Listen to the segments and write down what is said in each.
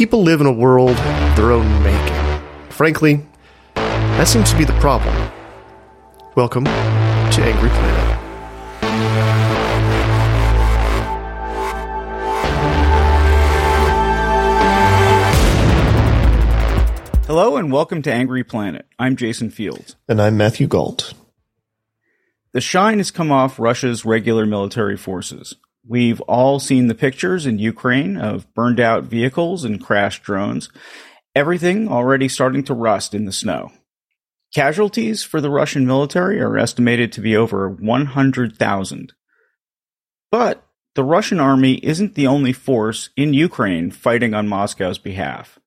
People live in a world of their own making. Frankly, that seems to be the problem. Welcome to Angry Planet. Hello and welcome to Angry Planet. I'm Jason Fields. And I'm Matthew Gault. The shine has come off Russia's regular military forces. We've all seen the pictures in Ukraine of burned out vehicles and crashed drones. Everything already starting to rust in the snow. Casualties for the Russian military are estimated to be over 100,000. But the Russian army isn't the only force in Ukraine fighting on Moscow's behalf.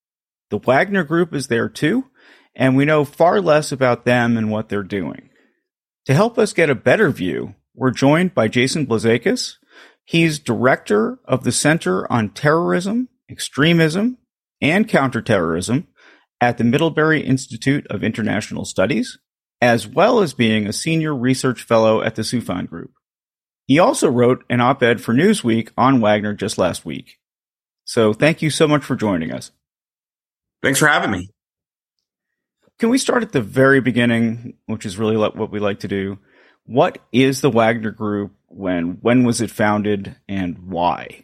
The Wagner Group is there too, and we know far less about them and what they're doing. To help us get a better view, we're joined by Jason Blazakis. He's director of the Center on Terrorism, Extremism, and Counterterrorism at the Middlebury Institute of International Studies, as well as being a senior research fellow at the Soufan Group. He also wrote an op ed for Newsweek on Wagner just last week. So thank you so much for joining us. Thanks for having me. Can we start at the very beginning, which is really what we like to do? What is the Wagner Group? When when was it founded, and why?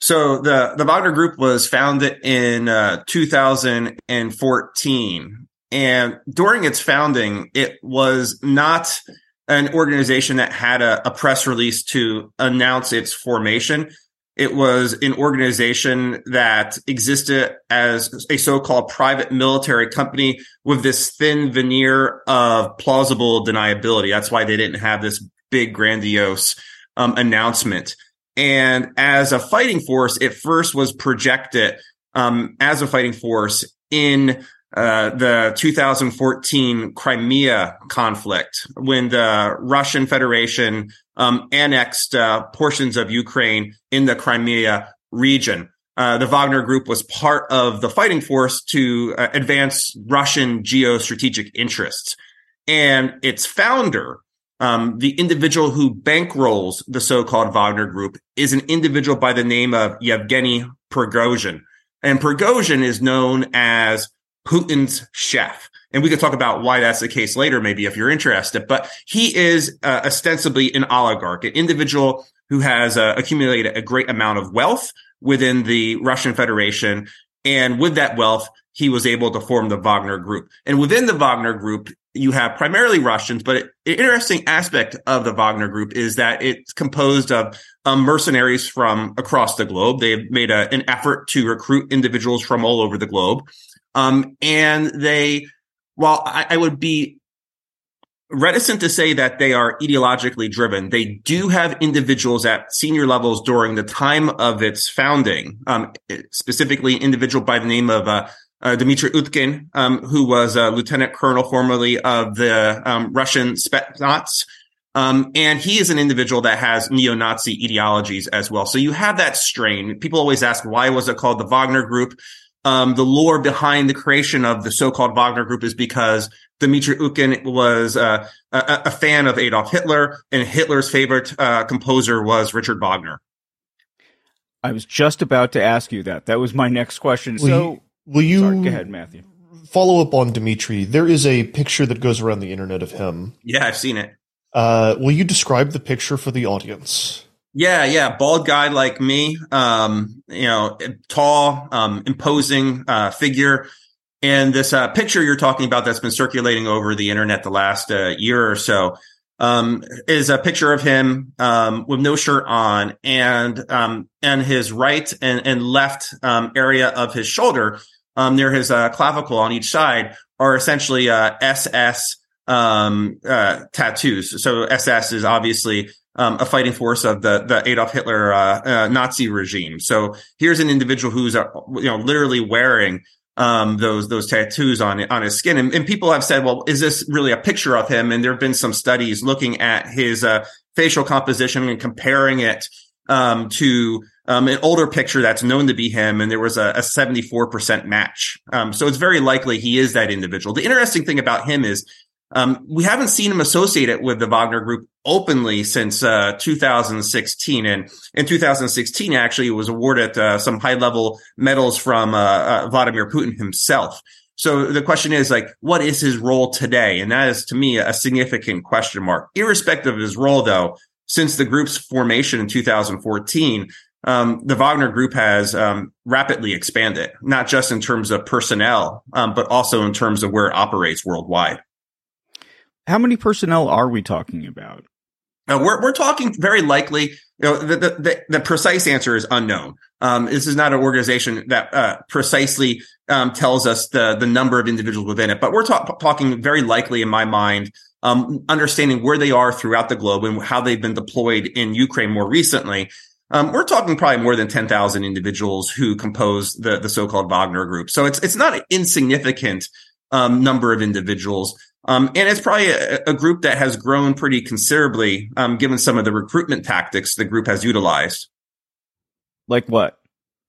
So the the Wagner Group was founded in uh, 2014, and during its founding, it was not an organization that had a, a press release to announce its formation. It was an organization that existed as a so-called private military company with this thin veneer of plausible deniability. That's why they didn't have this big grandiose um, announcement. And as a fighting force, it first was projected um, as a fighting force in uh, the 2014 Crimea conflict when the Russian Federation um, annexed uh, portions of Ukraine in the Crimea region. Uh, the Wagner Group was part of the fighting force to uh, advance Russian geostrategic interests. And its founder, um, the individual who bankrolls the so-called Wagner Group, is an individual by the name of Yevgeny Prigozhin. And Prigozhin is known as Putin's chef. And we could talk about why that's the case later, maybe if you're interested. But he is uh, ostensibly an oligarch, an individual who has uh, accumulated a great amount of wealth within the Russian Federation. And with that wealth, he was able to form the Wagner Group. And within the Wagner Group, you have primarily Russians, but an interesting aspect of the Wagner Group is that it's composed of um, mercenaries from across the globe. They've made a, an effort to recruit individuals from all over the globe. Um, and they, while I, I, would be reticent to say that they are ideologically driven, they do have individuals at senior levels during the time of its founding, um, specifically individual by the name of uh, uh, Dmitry Utkin, um, who was a lieutenant colonel formerly of the um, Russian Spetsnaz. Um, and he is an individual that has neo-Nazi ideologies as well. So you have that strain. People always ask, why was it called the Wagner Group? Um, the lore behind the creation of the so-called Wagner Group is because Dmitry Utkin was uh, a, a, fan of Adolf Hitler, and Hitler's favorite uh, composer was Richard Wagner. I was just about to ask you that. That was my next question. Will so, you, will you sorry, go ahead, Matthew? Follow up on Dimitri. There is a picture that goes around the internet of him. Yeah, I've seen it. Uh, will you describe the picture for the audience? Yeah, yeah, bald guy like me, um, you know, tall, um, imposing uh, figure. And this uh, picture you're talking about that's been circulating over the internet the last uh, year or so um, is a picture of him um, with no shirt on, and um, and his right and, and left um, area of his shoulder um, near his uh, clavicle on each side are essentially SS uh, um, uh, tattoos. So SS is obviously a fighting force of the the Adolf Hitler uh, uh, Nazi regime. So here's an individual who's uh, you know literally wearing um, those those tattoos on on his skin. And, and, people have said, well, is this really a picture of him? And there have been some studies looking at his uh, facial composition and comparing it um, to um, an older picture that's known to be him, and there was a, a 74% match. Um, so it's very likely he is that individual. The interesting thing about him is um, we haven't seen him associated with the Wagner Group openly since uh, 2016. And in 2016, actually, he was awarded uh, some high level medals from uh, uh, Vladimir Putin himself. So the question is like, what is his role today? And that is to me a significant question mark. Irrespective of his role, though, since the group's formation in 2014, um, the Wagner Group has um, rapidly expanded, not just in terms of personnel, um, but also in terms of where it operates worldwide. How many personnel are we talking about? Uh, we're we're talking very likely. You know, the the, the precise answer is unknown. Um, this is not an organization that uh, precisely um, tells us the the number of individuals within it, but we're ta- talking very likely, in my mind, um, understanding where they are throughout the globe and how they've been deployed in Ukraine more recently. Um, we're talking probably more than 10,000 individuals who compose the, the so-called Wagner group. So it's, it's not an insignificant, um, number of individuals. Um, and it's probably a, a, group that has grown pretty considerably, um, given some of the recruitment tactics the group has utilized. Like what?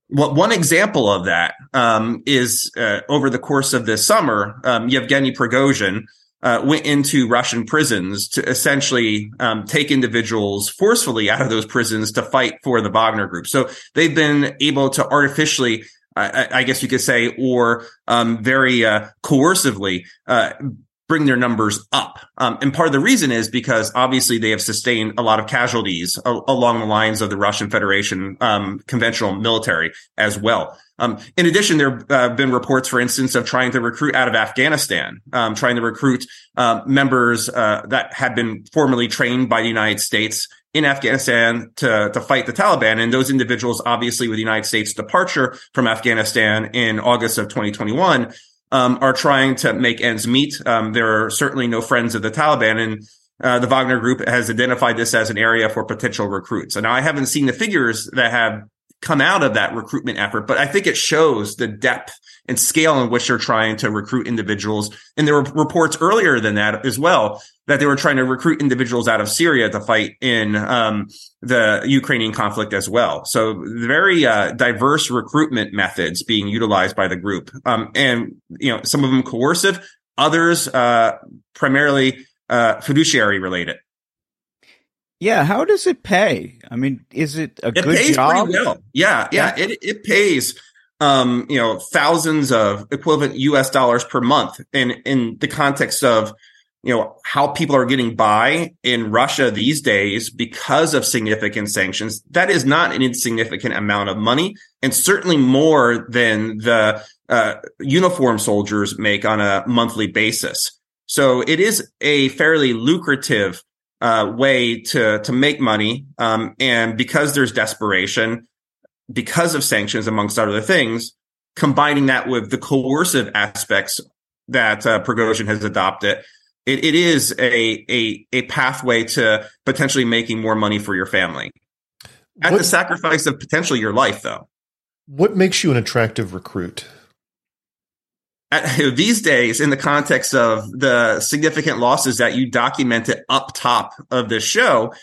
Well, one example of that um, is uh, over the course of this summer, um, Yevgeny Prigozhin uh, went into Russian prisons to essentially um, take individuals forcefully out of those prisons to fight for the Wagner Group. So they've been able to artificially I, I, guess you could say, or um, very uh, coercively uh, bring their numbers up. Um, and part of the reason is because obviously they have sustained a lot of casualties a- along the lines of the Russian Federation um, conventional military as well. Um, in addition, there have uh, been reports, for instance, of trying to recruit out of Afghanistan, um, trying to recruit uh, members uh, that had been formerly trained by the United States in Afghanistan to, to fight the Taliban. And those individuals, obviously, with the United States departure from Afghanistan in August of 2021, um, are trying to make ends meet. Um, there are certainly no friends of the Taliban, and uh, the Wagner Group has identified this as an area for potential recruits. And now I haven't seen the figures that have come out of that recruitment effort, but I think it shows the depth and scale in which they're trying to recruit individuals. And there were reports earlier than that as well that they were trying to recruit individuals out of Syria to fight in um, the Ukrainian conflict as well. So very uh, diverse recruitment methods being utilized by the group, um, and you know some of them coercive, others uh, primarily uh, fiduciary related. Yeah, how does it pay? I mean, is it a it good pays job? Pretty well. Yeah, yeah, yeah. It it pays um, you know, thousands of equivalent US dollars per month. And in the context of, you know, how people are getting by in Russia these days because of significant sanctions, that is not an insignificant amount of money and certainly more than the uh, uniform soldiers make on a monthly basis. So it is a fairly lucrative uh, way to to make money, um, and because there's desperation, because of sanctions, amongst other things, combining that with the coercive aspects that uh, Prigozhin has adopted, it, it is a, a, a pathway to potentially making more money for your family at what, the sacrifice of potentially your life, though. What makes you an attractive recruit? At, these days, in the context of the significant losses that you documented up top of this show,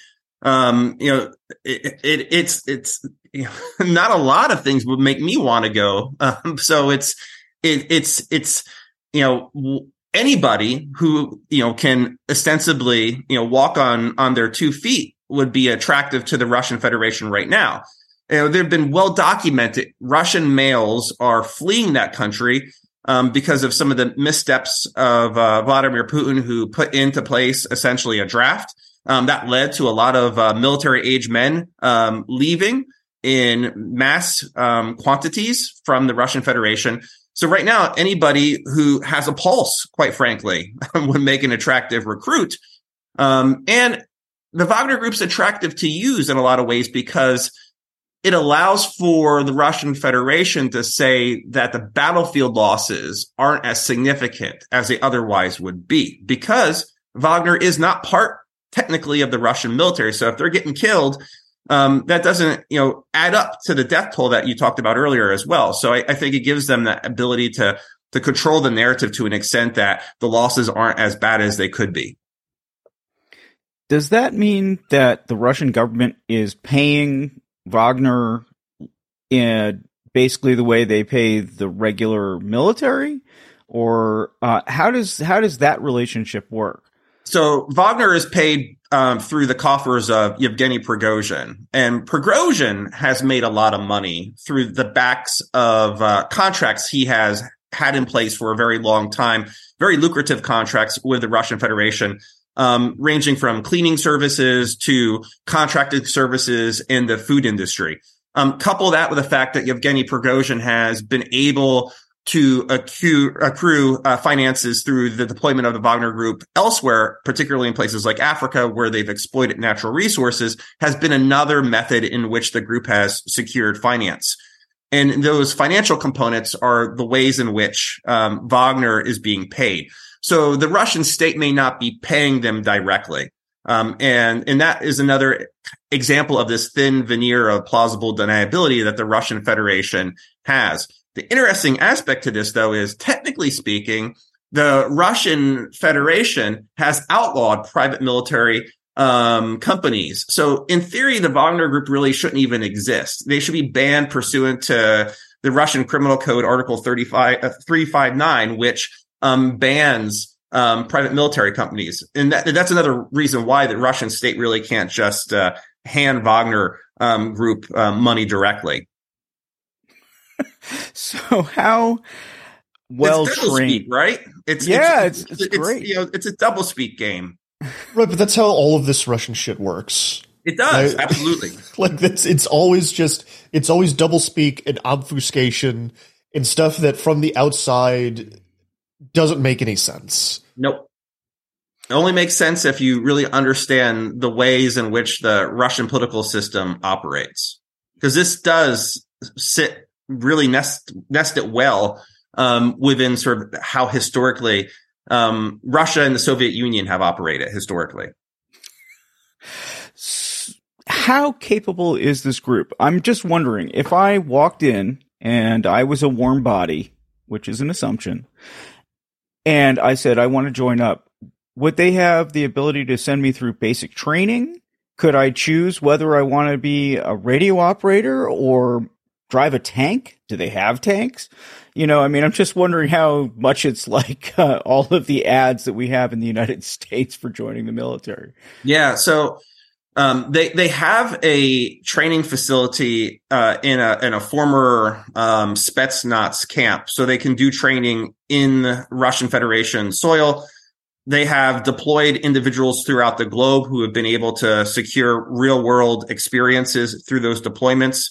um, you know, it, it, it's it's not a lot of things would make me want to go. Um, so it's it, it's it's you know anybody who you know can ostensibly you know walk on on their two feet would be attractive to the Russian Federation right now. You know, there have been well documented Russian males are fleeing that country um, because of some of the missteps of uh, Vladimir Putin, who put into place essentially a draft Um, that led to a lot of uh, military age men um, leaving in mass um, quantities from the Russian Federation. So right now, anybody who has a pulse, quite frankly, would make an attractive recruit. Um, and the Wagner Group's attractive to use in a lot of ways because it allows for the Russian Federation to say that the battlefield losses aren't as significant as they otherwise would be because Wagner is not part technically of the Russian military. So if they're getting killed, um, that doesn't, you know, add up to the death toll that you talked about earlier as well. So I, I think it gives them the ability to to control the narrative to an extent that the losses aren't as bad as they could be. Does that mean that the Russian government is paying Wagner in basically the way they pay the regular military, or uh, how does how does that relationship work? So Wagner is paid um, through the coffers of Yevgeny Prigozhin, and Prigozhin has made a lot of money through the backs of uh, contracts he has had in place for a very long time, very lucrative contracts with the Russian Federation um, ranging from cleaning services to contracted services in the food industry. Um, couple that with the fact that Yevgeny Prigozhin has been able to accrue, accrue uh, finances through the deployment of the Wagner Group elsewhere, particularly in places like Africa, where they've exploited natural resources, has been another method in which the group has secured finance. And those financial components are the ways in which um, Wagner is being paid. So the Russian state may not be paying them directly. Um, and, and that is another example of this thin veneer of plausible deniability that the Russian Federation has. The interesting aspect to this, though, is technically speaking, the Russian Federation has outlawed private military um, companies. So in theory, the Wagner Group really shouldn't even exist. They should be banned pursuant to the Russian Criminal Code Article 35, uh, 359, which um, bans um, private military companies, and that, that's another reason why the Russian state really can't just uh, hand Wagner um, Group uh, money directly. so how well trained, right? It's yeah, it's, it's, it's, it's great. You know, it's a double speak game, right? But that's how all of this Russian shit works. It does right? absolutely. like that's it's always just it's always double speak and obfuscation and stuff that from the outside doesn't make any sense. Nope. It only makes sense if you really understand the ways in which the Russian political system operates. Because this does sit really nest nest it well um, within sort of how historically um, Russia and the Soviet Union have operated historically. How capable is this group? I'm just wondering if I walked in and I was a warm body, which is an assumption, and I said, I want to join up. Would they have the ability to send me through basic training? Could I choose whether I want to be a radio operator or drive a tank? Do they have tanks? You know, I mean, I'm just wondering how much it's like uh, all of the ads that we have in the United States for joining the military. Yeah. So um, they they have a training facility uh, in a in a former um, Spetsnaz camp, so they can do training in Russian Federation soil. They have deployed individuals throughout the globe who have been able to secure real world experiences through those deployments.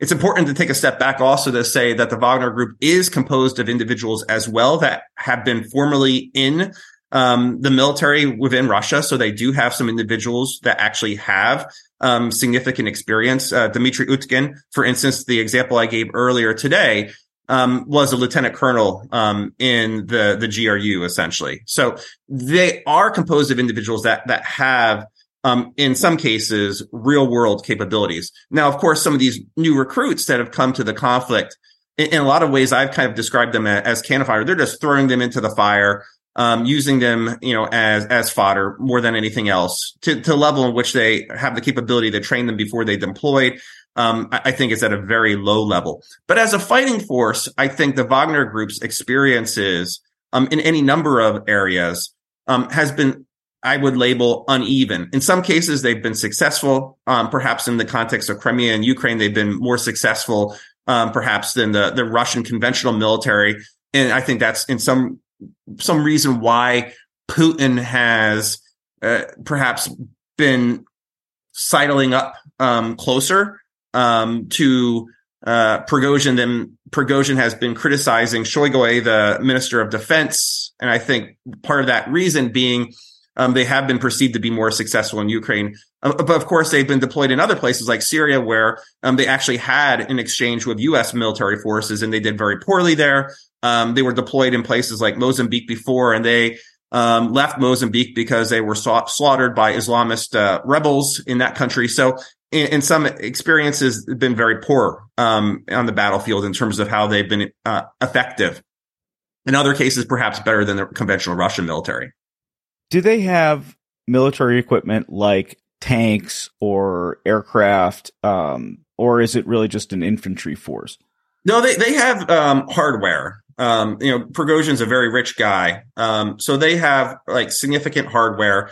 It's important to take a step back also to say that the Wagner Group is composed of individuals as well that have been formerly in um, the military within Russia. So they do have some individuals that actually have um, significant experience. Uh, Dmitry Utkin, for instance, the example I gave earlier today, um, was a lieutenant colonel um, in the the GRU essentially. So they are composed of individuals that that have. Um, in some cases, real world capabilities. Now, of course, some of these new recruits that have come to the conflict, in, in a lot of ways, I've kind of described them as, as cannon fire. They're just throwing them into the fire um, using them, you know, as as fodder more than anything else to to level in which they have the capability to train them before they deploy. Um, I, I think it's at a very low level. But as a fighting force, I think the Wagner Group's experiences um, in any number of areas um, has been I would label uneven. In some cases, they've been successful. Um, perhaps in the context of Crimea and Ukraine, they've been more successful, um, perhaps than the, the Russian conventional military. And I think that's in some some reason why Putin has uh, perhaps been sidling up um, closer um, to uh, Prigozhin. Then Prigozhin has been criticizing Shoigu, the Minister of Defense, and I think part of that reason being um, they have been perceived to be more successful in Ukraine. Uh, but of course, they've been deployed in other places like Syria, where um, they actually had an exchange with U.S. military forces, and they did very poorly there. Um, they were deployed in places like Mozambique before, and they um, left Mozambique because they were slaughtered by Islamist uh, rebels in that country. So, in, in some experiences, been very poor um, on the battlefield in terms of how they've been uh, effective. In other cases, perhaps better than the conventional Russian military. Do they have military equipment like tanks or aircraft, um, or is it really just an infantry force? No, they they have um, hardware. Um, you know, Prigozhin's a very rich guy, um, so they have like significant hardware.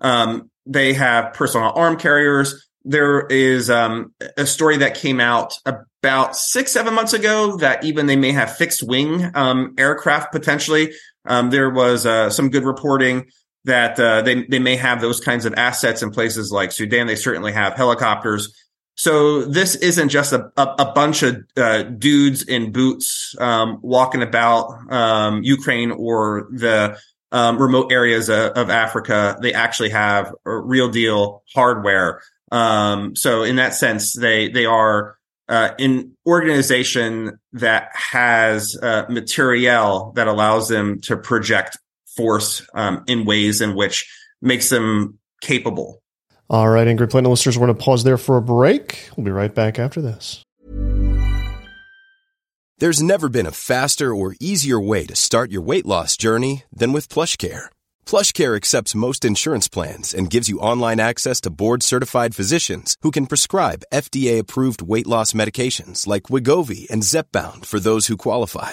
Um, they have personal arm carriers. There is um, a story that came out about six, seven months ago that even they may have fixed wing aircraft potentially. There was uh, some good reporting that uh, they they may have those kinds of assets in places like Sudan. They certainly have helicopters. So this isn't just a, a, a bunch of uh, dudes in boots um, walking about um, Ukraine or the um, remote areas of, of, Africa. They actually have real deal hardware. Um, so in that sense, they they are uh, an organization that has uh, materiel that allows them to project force um, in ways in which makes them capable. All right, Angry Planet listeners, we're going to pause there for a break. We'll be right back after this. There's never been a faster or easier way to start your weight loss journey than with PlushCare. PlushCare accepts most insurance plans and gives you online access to board-certified physicians who can prescribe FDA-approved weight loss medications like Wegovy and Zepbound for those who qualify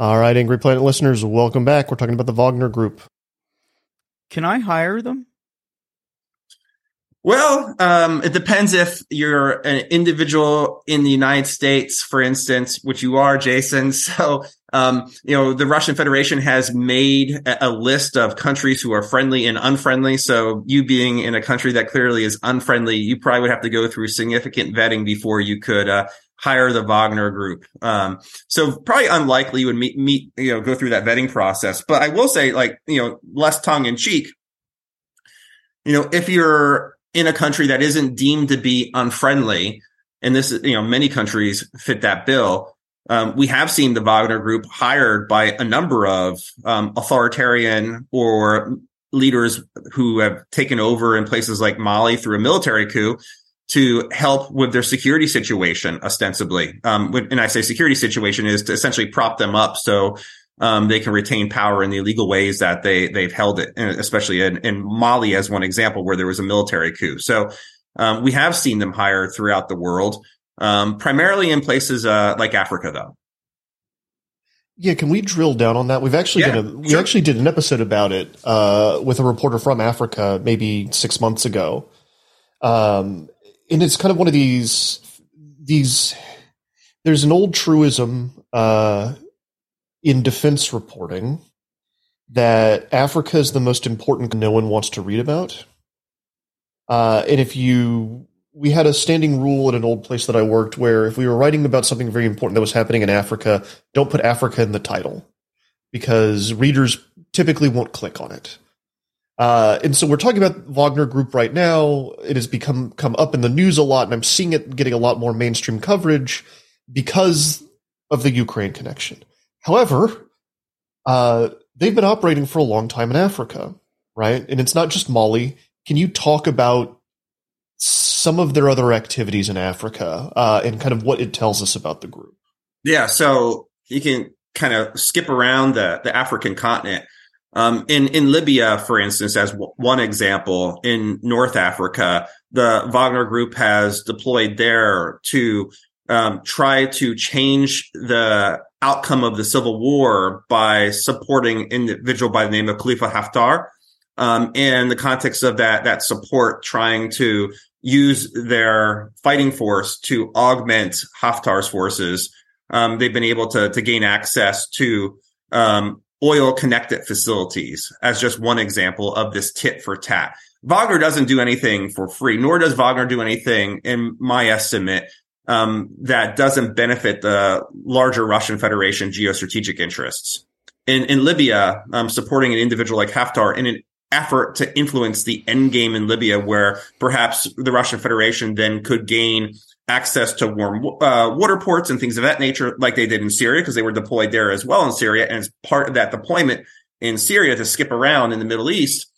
All right, Angry Planet listeners, welcome back. We're talking about the Wagner Group. Can I hire them? Well, um, it depends if you're an individual in the United States, for instance, which you are, Jason. So, um, you know, the Russian Federation has made a list of countries who are friendly and unfriendly. So, you being in a country that clearly is unfriendly, you probably would have to go through significant vetting before you could uh, hire the Wagner group. Um, so probably unlikely you would meet, meet, you know, go through that vetting process. But I will say, like, you know, less tongue in cheek, you know, if you're in a country that isn't deemed to be unfriendly, and this is, you know, many countries fit that bill. Um, we have seen the Wagner group hired by a number of um, authoritarian or leaders who have taken over in places like Mali through a military coup to help with their security situation, ostensibly. Um, and I say security situation is to essentially prop them up so um, they can retain power in the illegal ways that they they've held it, especially in, in Mali as one example where there was a military coup. So um, we have seen them hired throughout the world, um, primarily in places uh, like Africa, though. Yeah, can we drill down on that? We've actually yeah, did a, we sure. actually did an episode about it uh, with a reporter from Africa maybe six months ago. Um, and it's kind of one of these these there's an old truism uh, in defense reporting that Africa is the most important no one wants to read about. Uh, and if you we had a standing rule at an old place that I worked where if we were writing about something very important that was happening in Africa, don't put Africa in the title because readers typically won't click on it. Uh, and so we're talking about Wagner Group right now. It has become come up in the news a lot, and I'm seeing it getting a lot more mainstream coverage because of the Ukraine connection. However, uh, they've been operating for a long time in Africa, right? And it's not just Mali. Can you talk about some of their other activities in Africa uh, and kind of what it tells us about the group? Yeah, so you can kind of skip around the the African continent. Um, in in Libya, for instance, as w- one example, in North Africa, the Wagner Group has deployed there to um, try to change the outcome of the civil war by supporting individual by the name of Khalifa Haftar. Um, in the context of that that support, trying to use their fighting force to augment Haftar's forces. Um, they've been able to to gain access to um, oil connected facilities as just one example of this tit for tat. Wagner doesn't do anything for free, nor does Wagner do anything, in my estimate, um, that doesn't benefit the larger Russian Federation geostrategic interests. In, in Libya, um, supporting an individual like Haftar in an effort to influence the end game in Libya, where perhaps the Russian Federation then could gain access to warm uh, water ports and things of that nature, like they did in Syria, because they were deployed there as well in Syria. And as part of that deployment in Syria to skip around in the Middle East,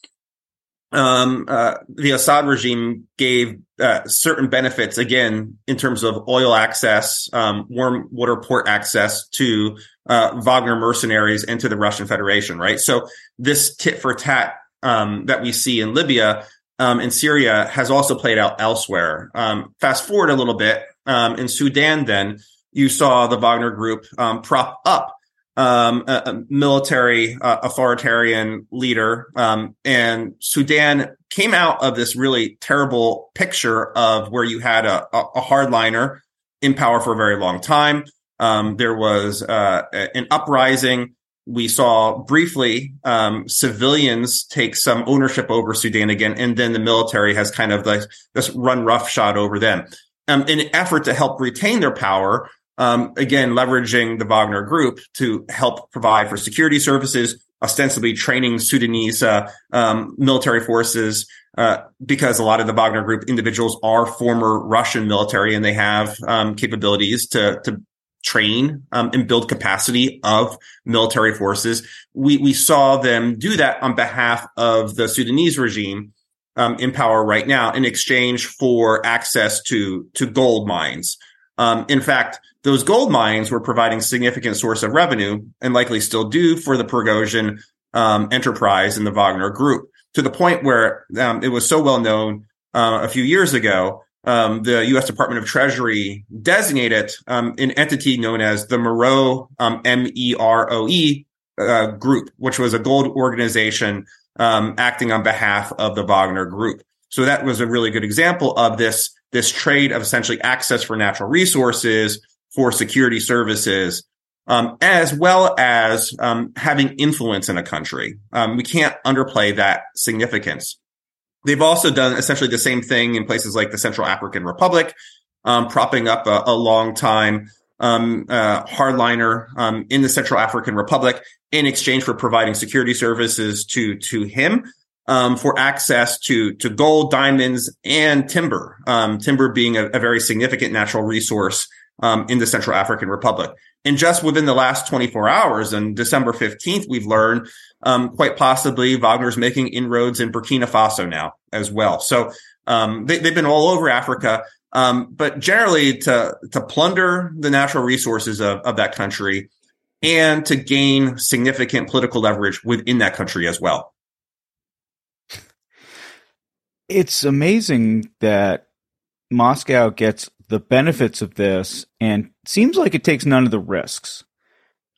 um, uh, the Assad regime gave uh, certain benefits again in terms of oil access, um, warm water port access to uh, Wagner mercenaries and to the Russian Federation. Right. So this tit for tat um, that we see in Libya um, and Syria has also played out elsewhere. Um, fast forward a little bit um, in Sudan, then you saw the Wagner Group um, prop up um, a, a, military uh, authoritarian leader, um, and Sudan came out of this really terrible picture of where you had a, a hardliner in power for a very long time. there was uh, an uprising we saw briefly um, civilians take some ownership over Sudan again, and then the military has kind of like this run roughshod over them. Um, in an effort to help retain their power, um, again leveraging the Wagner Group to help provide for security services, ostensibly training Sudanese uh, um, military forces. Uh, because a lot of the Wagner Group individuals are former Russian military and they have um, capabilities to to train um, and build capacity of military forces. We we saw them do that on behalf of the Sudanese regime um, in power right now in exchange for access to to gold mines. Um, in fact, those gold mines were providing significant source of revenue and likely still do for the Prigozhin um, enterprise and the Wagner Group to the point where um, it was so well known uh, a few years ago um, the U.S. Department of Treasury designated um, an entity known as the Meroe um, M E R O E uh, Group, which was a gold organization um, acting on behalf of the Wagner Group. So that was a really good example of this this trade of essentially access for natural resources for security services. Um, as well as um, having influence in a country. we can't underplay that significance. They've also done essentially the same thing in places like the Central African Republic, um, propping up a, a long time um, uh, hardliner um, in the Central African Republic in exchange for providing security services to to him um, for access to to gold, diamonds, and timber. Um, timber being a, a, very significant natural resource um, in the Central African Republic. And just within the last 24 hours, on December 15th, we've learned um, quite possibly Wagner's making inroads in Burkina Faso now as well. So um, they, have been all over Africa, um, but generally to to plunder the natural resources of, of that country and to gain significant political leverage within that country as well. It's amazing that Moscow gets the benefits of this and seems like it takes none of the risks.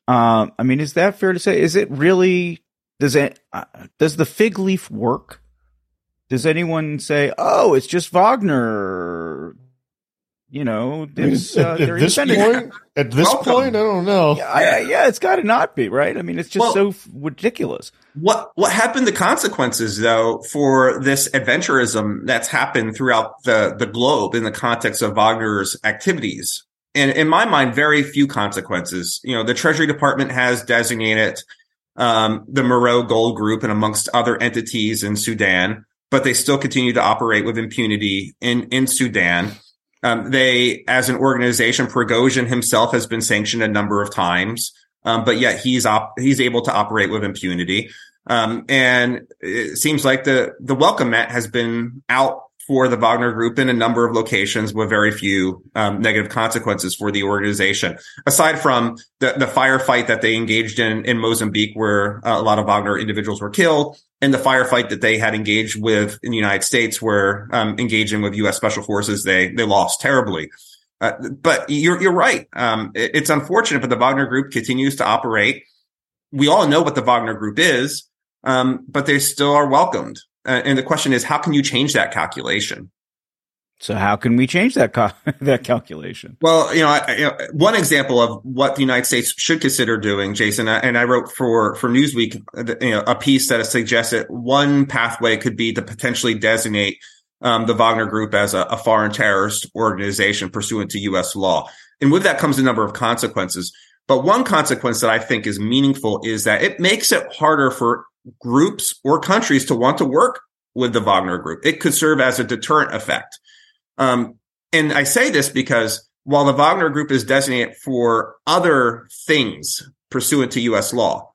Uh, I mean, is that fair to say? Is it really does it uh, does the fig leaf work? Does anyone say, "Oh, it's just Wagner"? You know, it's, uh, at, at this point. At this Welcome. point, I don't know. Yeah, I, yeah it's got to not be right. I mean, it's just well, so f- ridiculous. What what happened? The consequences, though, for this adventurism that's happened throughout the the globe in the context of Wagner's activities, and in my mind, very few consequences. You know, the Treasury Department has designated um, the Meroe Gold Group and amongst other entities in Sudan, but they still continue to operate with impunity in, in Sudan. Um, they, as an organization, Prigozhin himself has been sanctioned a number of times, um, but yet he's op- he's able to operate with impunity. Um, and it seems like the the welcome mat has been out for the Wagner Group in a number of locations with very few um, negative consequences for the organization. Aside from the, the firefight that they engaged in in Mozambique, where uh, a lot of Wagner individuals were killed, and the firefight that they had engaged with in the United States, where um, engaging with U.S. Special Forces, they they lost terribly. Uh, but you're you're right. Um, it, it's unfortunate, but the Wagner Group continues to operate. We all know what the Wagner Group is, um, but they still are welcomed. Uh, and the question is, how can you change that calculation? So how can we change that that calculation? Well, you know, I, you know, one example of what the United States should consider doing, Jason, and I wrote for for Newsweek, uh, you know, a piece that suggested one pathway could be to potentially designate um, the Wagner Group as a, a foreign terrorist organization pursuant to U.S. law, and with that comes a number of consequences. But one consequence that I think is meaningful is that it makes it harder for groups or countries to want to work with the Wagner Group. It could serve as a deterrent effect. Um, and I say this because while the Wagner Group is designated for other things pursuant to U.S. law,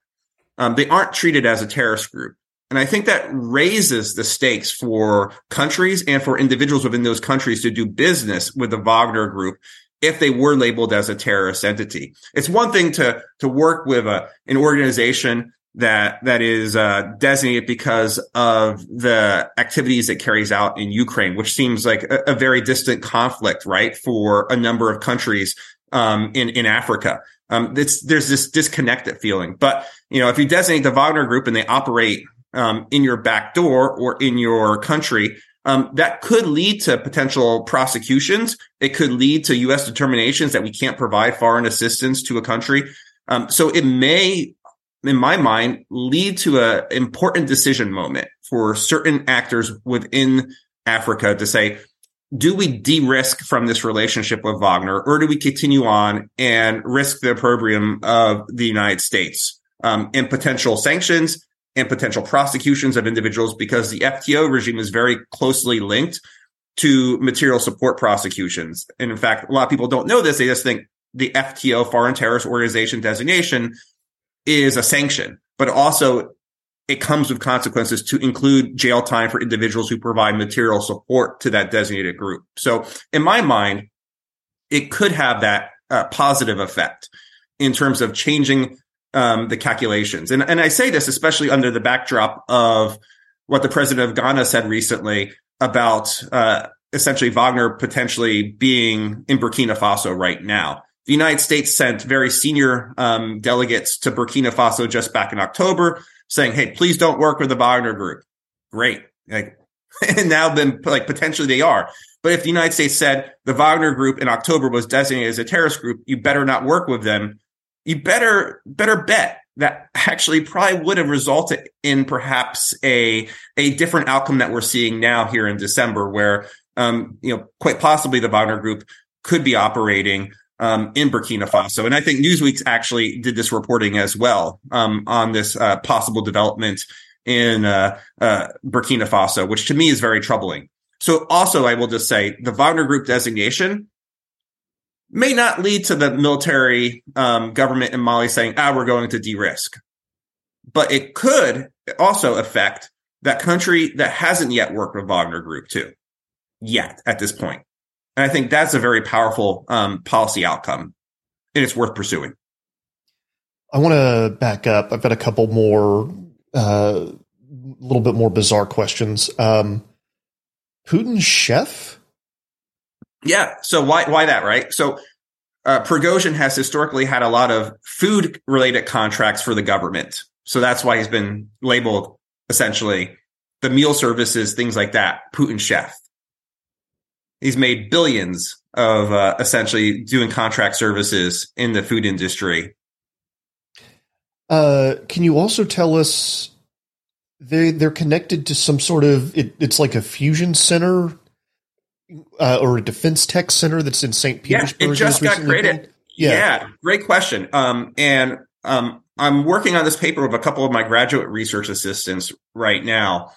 um, they aren't treated as a terrorist group. And I think that raises the stakes for countries and for individuals within those countries to do business with the Wagner Group if they were labeled as a terrorist entity. It's one thing to to work with a, an organization that that is uh, designated because of the activities it carries out in Ukraine, which seems like a, a very distant conflict, right, for a number of countries um, in in Africa. Um, there's this disconnected feeling. But you know, if you designate the Wagner Group and they operate um, in your back door or in your country, um, that could lead to potential prosecutions. It could lead to U.S. determinations that we can't provide foreign assistance to a country. Um, so it may in my mind, lead to an important decision moment for certain actors within Africa to say, do we de-risk from this relationship with Wagner, or do we continue on and risk the opprobrium of the United States um, and potential sanctions and potential prosecutions of individuals because the FTO regime is very closely linked to material support prosecutions. And in fact, a lot of people don't know this. They just think the FTO, Foreign Terrorist Organization designation, is a sanction, but also it comes with consequences to include jail time for individuals who provide material support to that designated group. So in my mind, it could have that uh, positive effect in terms of changing um, the calculations. And, and I say this especially under the backdrop of what the president of Ghana said recently about uh, essentially Wagner potentially being in Burkina Faso right now the United States sent very senior um, delegates to Burkina Faso just back in October, saying, "Hey, please don't work with the Wagner Group." Great, like, and now then, like potentially they are. But if the United States said the Wagner Group in October was designated as a terrorist group, you better not work with them. You better better bet that actually probably would have resulted in perhaps a a different outcome that we're seeing now here in December, where um, you know quite possibly the Wagner Group could be operating um, in Burkina Faso. And I think Newsweek's actually did this reporting as well um, on this uh, possible development in uh, uh, Burkina Faso, which to me is very troubling. So also, I will just say the Wagner Group designation may not lead to the military um, government in Mali saying, ah, we're going to de-risk. But it could also affect that country that hasn't yet worked with Wagner Group too, yet at this point. And I think that's a very powerful um, policy outcome, and it's worth pursuing. I want to back up. I've got a couple more, a uh, little bit more bizarre questions. Um, Putin's chef? Yeah. So why why that? Right. So uh, Prigozhin has historically had a lot of food related contracts for the government. So that's why he's been labeled essentially the meal services, things like that, Putin chef he's made billions of uh, essentially doing contract services in the food industry. Uh, can you also tell us they they're connected to some sort of it, it's like a fusion center uh, or a defense tech center that's in St. Petersburg? Yeah, it just got created. Yeah. yeah. great question. Um, and um, I'm working on this paper with a couple of my graduate research assistants right now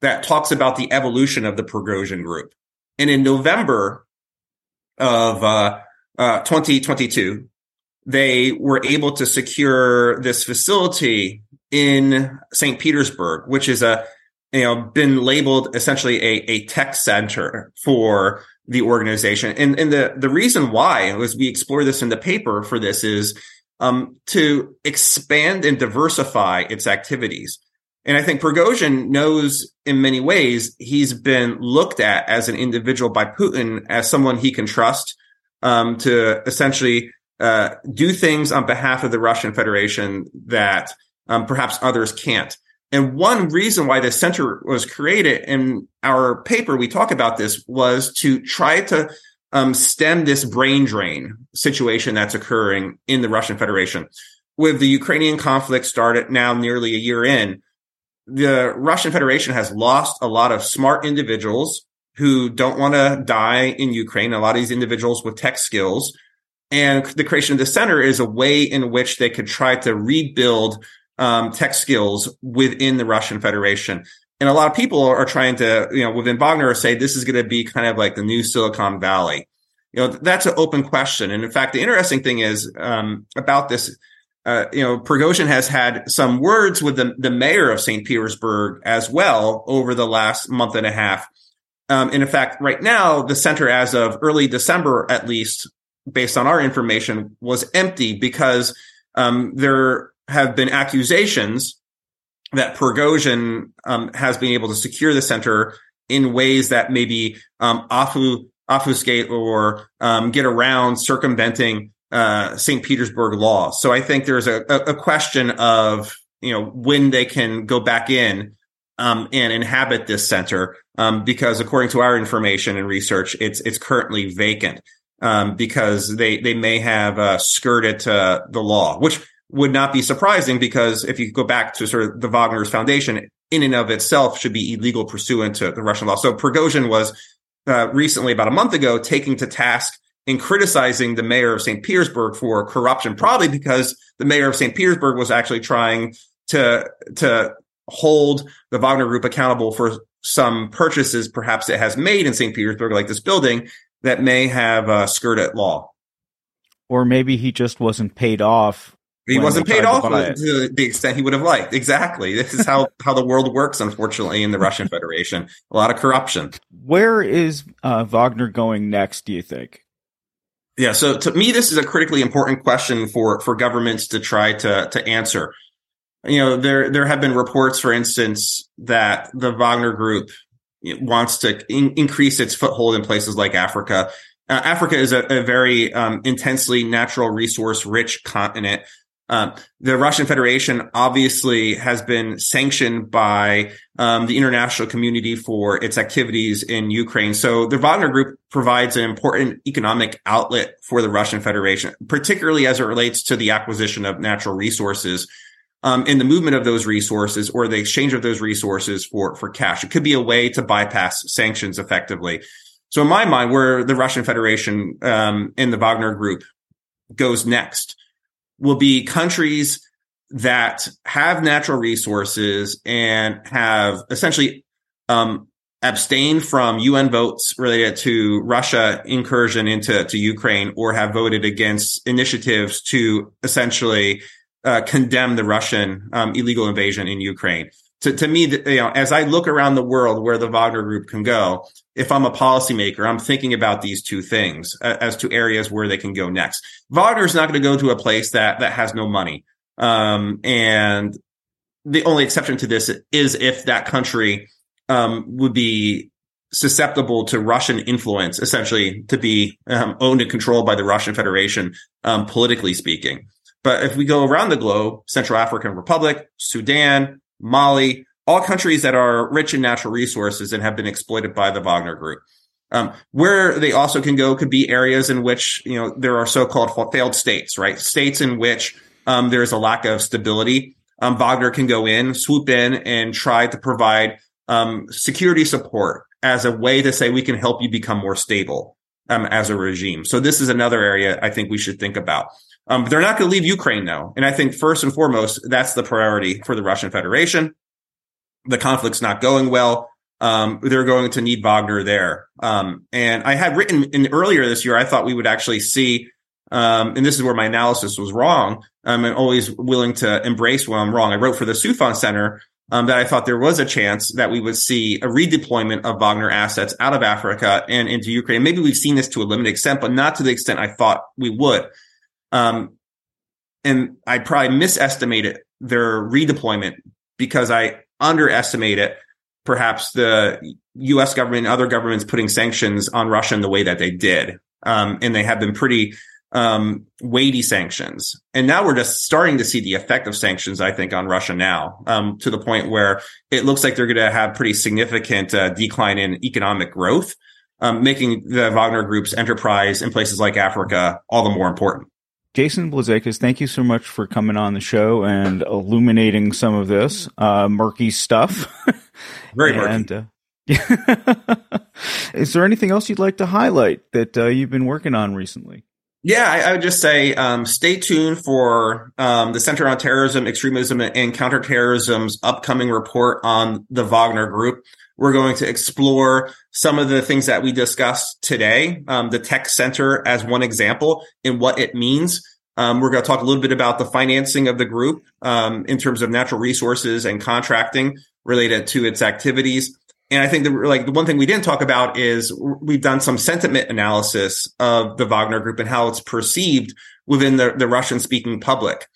that talks about the evolution of the Prigozhin group. And in November of uh, uh, 2022, they were able to secure this facility in St. Petersburg, which is a you know been labeled essentially a, a tech center for the organization. And and the the reason why, as we explore this in the paper for this, is um, to expand and diversify its activities. And I think Prigozhin knows in many ways he's been looked at as an individual by Putin as someone he can trust um, to essentially uh, do things on behalf of the Russian Federation that um, perhaps others can't. And one reason why this center was created in our paper, we talk about this, was to try to um, stem this brain drain situation that's occurring in the Russian Federation. With the Ukrainian conflict started now nearly a year in, the Russian Federation has lost a lot of smart individuals who don't want to die in Ukraine, a lot of these individuals with tech skills. And the creation of the center is a way in which they could try to rebuild um, tech skills within the Russian Federation. And a lot of people are trying to, you know, within Wagner say this is going to be kind of like the new Silicon Valley. You know, that's an open question. And in fact, the interesting thing is um, about this uh, you know, Prigozhin has had some words with the, the mayor of St. Petersburg as well over the last month and a half. Um, and in fact, right now, the center, as of early December, at least based on our information, was empty because um, there have been accusations that Prigozhin um, has been able to secure the center in ways that maybe um, obfuscate or um, get around circumventing uh, St. Petersburg law. So I think there's a, a, question of you know when they can go back in um, and inhabit this center um, because according to our information and research, it's it's currently vacant um, because they they may have uh, skirted uh, the law, which would not be surprising because if you go back to sort of the Wagner's Foundation, in and of itself should be illegal pursuant to the Russian law. So Prigozhin was uh, recently, about a month ago, taking to task in criticizing the mayor of St. Petersburg for corruption, probably because the mayor of St. Petersburg was actually trying to to hold the Wagner Group accountable for some purchases perhaps it has made in St. Petersburg, like this building, that may have uh, skirted law. Or maybe he just wasn't paid off. He wasn't paid off to, to the extent he would have liked. Exactly. This is how, how the world works, unfortunately, in the Russian Federation. A lot of corruption. Where is uh, Wagner going next, do you think? Yeah. So to me, this is a critically important question for, for governments to try to, to answer. You know, there, there have been reports, for instance, that the Wagner group wants to in, increase its foothold in places like Africa. Uh, Africa is a, a very um, intensely natural resource rich continent um, the Russian Federation obviously has been sanctioned by um, the international community for its activities in Ukraine. So the Wagner Group provides an important economic outlet for the Russian Federation, particularly as it relates to the acquisition of natural resources. Um, in the movement of those resources or the exchange of those resources for, for cash. It could be a way to bypass sanctions effectively. So in my mind, where the Russian Federation um, and the Wagner Group goes next will be countries that have natural resources and have essentially um, abstained from UN votes related to Russia incursion into to Ukraine or have voted against initiatives to essentially uh, condemn the Russian um, illegal invasion in Ukraine. To, to me, you know, as I look around the world where the Wagner Group can go, if I'm a policymaker, I'm thinking about these two things uh, as to areas where they can go next. Wagner's not going to go to a place that that has no money, um, and the only exception to this is if that country um, would be susceptible to Russian influence, essentially to be um, owned and controlled by the Russian Federation, um, politically speaking. But if we go around the globe, Central African Republic, Sudan, Mali, all countries that are rich in natural resources and have been exploited by the Wagner Group. Um, where they also can go could be areas in which you know there are so-called failed states, right? States in which um, there is a lack of stability. Um, Wagner can go in, swoop in, and try to provide um, security support as a way to say we can help you become more stable. um, as a regime. So this is another area I think we should think about. Um, they're not going to leave Ukraine though. And I think first and foremost, that's the priority for the Russian Federation. The conflict's not going well. Um, they're going to need Wagner there. Um, and I had written in earlier this year, I thought we would actually see, um, and this is where my analysis was wrong. I'm always willing to embrace when I'm wrong. I wrote for the Soufan Center um, that I thought there was a chance that we would see a redeployment of Wagner assets out of Africa and into Ukraine. Maybe we've seen this to a limited extent, but not to the extent I thought we would. Um, and I probably misestimated their redeployment because I underestimated it, perhaps the U.S. government and other governments putting sanctions on Russia in the way that they did. Um, and they have been pretty um, weighty sanctions. And now we're just starting to see the effect of sanctions, I think, on Russia now, um, to the point where it looks like they're going to have pretty significant uh, decline in economic growth, um, making the Wagner Group's enterprise in places like Africa all the more important. Jason Blazakis, thank you so much for coming on the show and illuminating some of this uh, murky stuff. Very murky. and, uh, is there anything else you'd like to highlight that uh, you've been working on recently? Yeah, I, I, would just say um, stay tuned for um, the Center on Terrorism, Extremism, and Counterterrorism's upcoming report on the Wagner Group. We're going to explore some of the things that we discussed today, um, the tech center as one example and what it means. Um, we're going to talk a little bit about the financing of the group um, in terms of natural resources and contracting related to its activities. And I think the like the one thing we didn't talk about is we've done some sentiment analysis of the Wagner Group and how it's perceived within the, the Russian speaking public.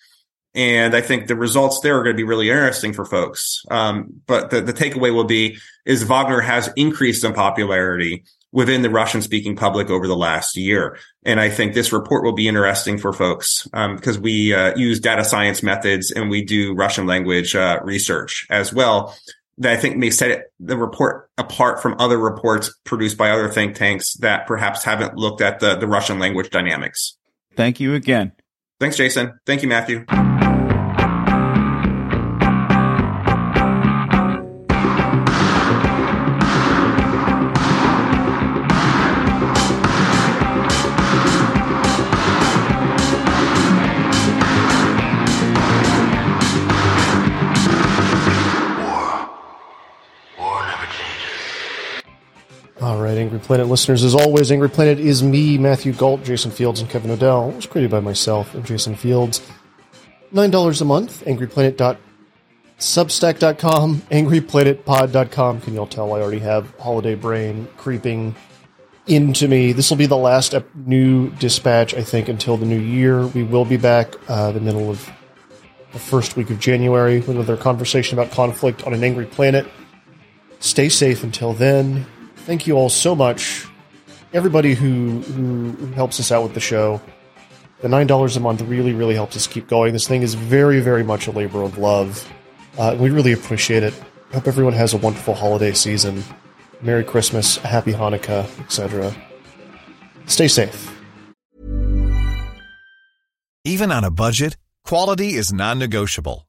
And I think the results there are going to be really interesting for folks. Um, but the, the takeaway will be is Wagner has increased in popularity within the Russian speaking public over the last year. And I think this report will be interesting for folks because um, we uh, use data science methods and we do Russian language uh, research as well that I think may set it, the report apart from other reports produced by other think tanks that perhaps haven't looked at the, the Russian language dynamics. Thank you again. Thanks, Jason. Thank you, Matthew. Angry Planet listeners. As always, Angry Planet is me, Matthew Gault, Jason Fields, and Kevin Knodell. It was created by myself and Jason Fields. $9 a month, angryplanet.substack.com, angryplanetpod.com. Can y'all tell I already have holiday brain creeping into me? This will be the last new dispatch, I think, until the new year. We will be back uh, the middle of the first week of January with another conversation about conflict on an angry planet. Stay safe until then thank you all so much. Everybody who, who helps us out with the show. The $9 a month really, really helps us keep going. This thing is very, very much a labor of love. Uh, we really appreciate it. Hope everyone has a wonderful holiday season. Merry Christmas, Happy Hanukkah, etc. Stay safe. Even on a budget, quality is non negotiable.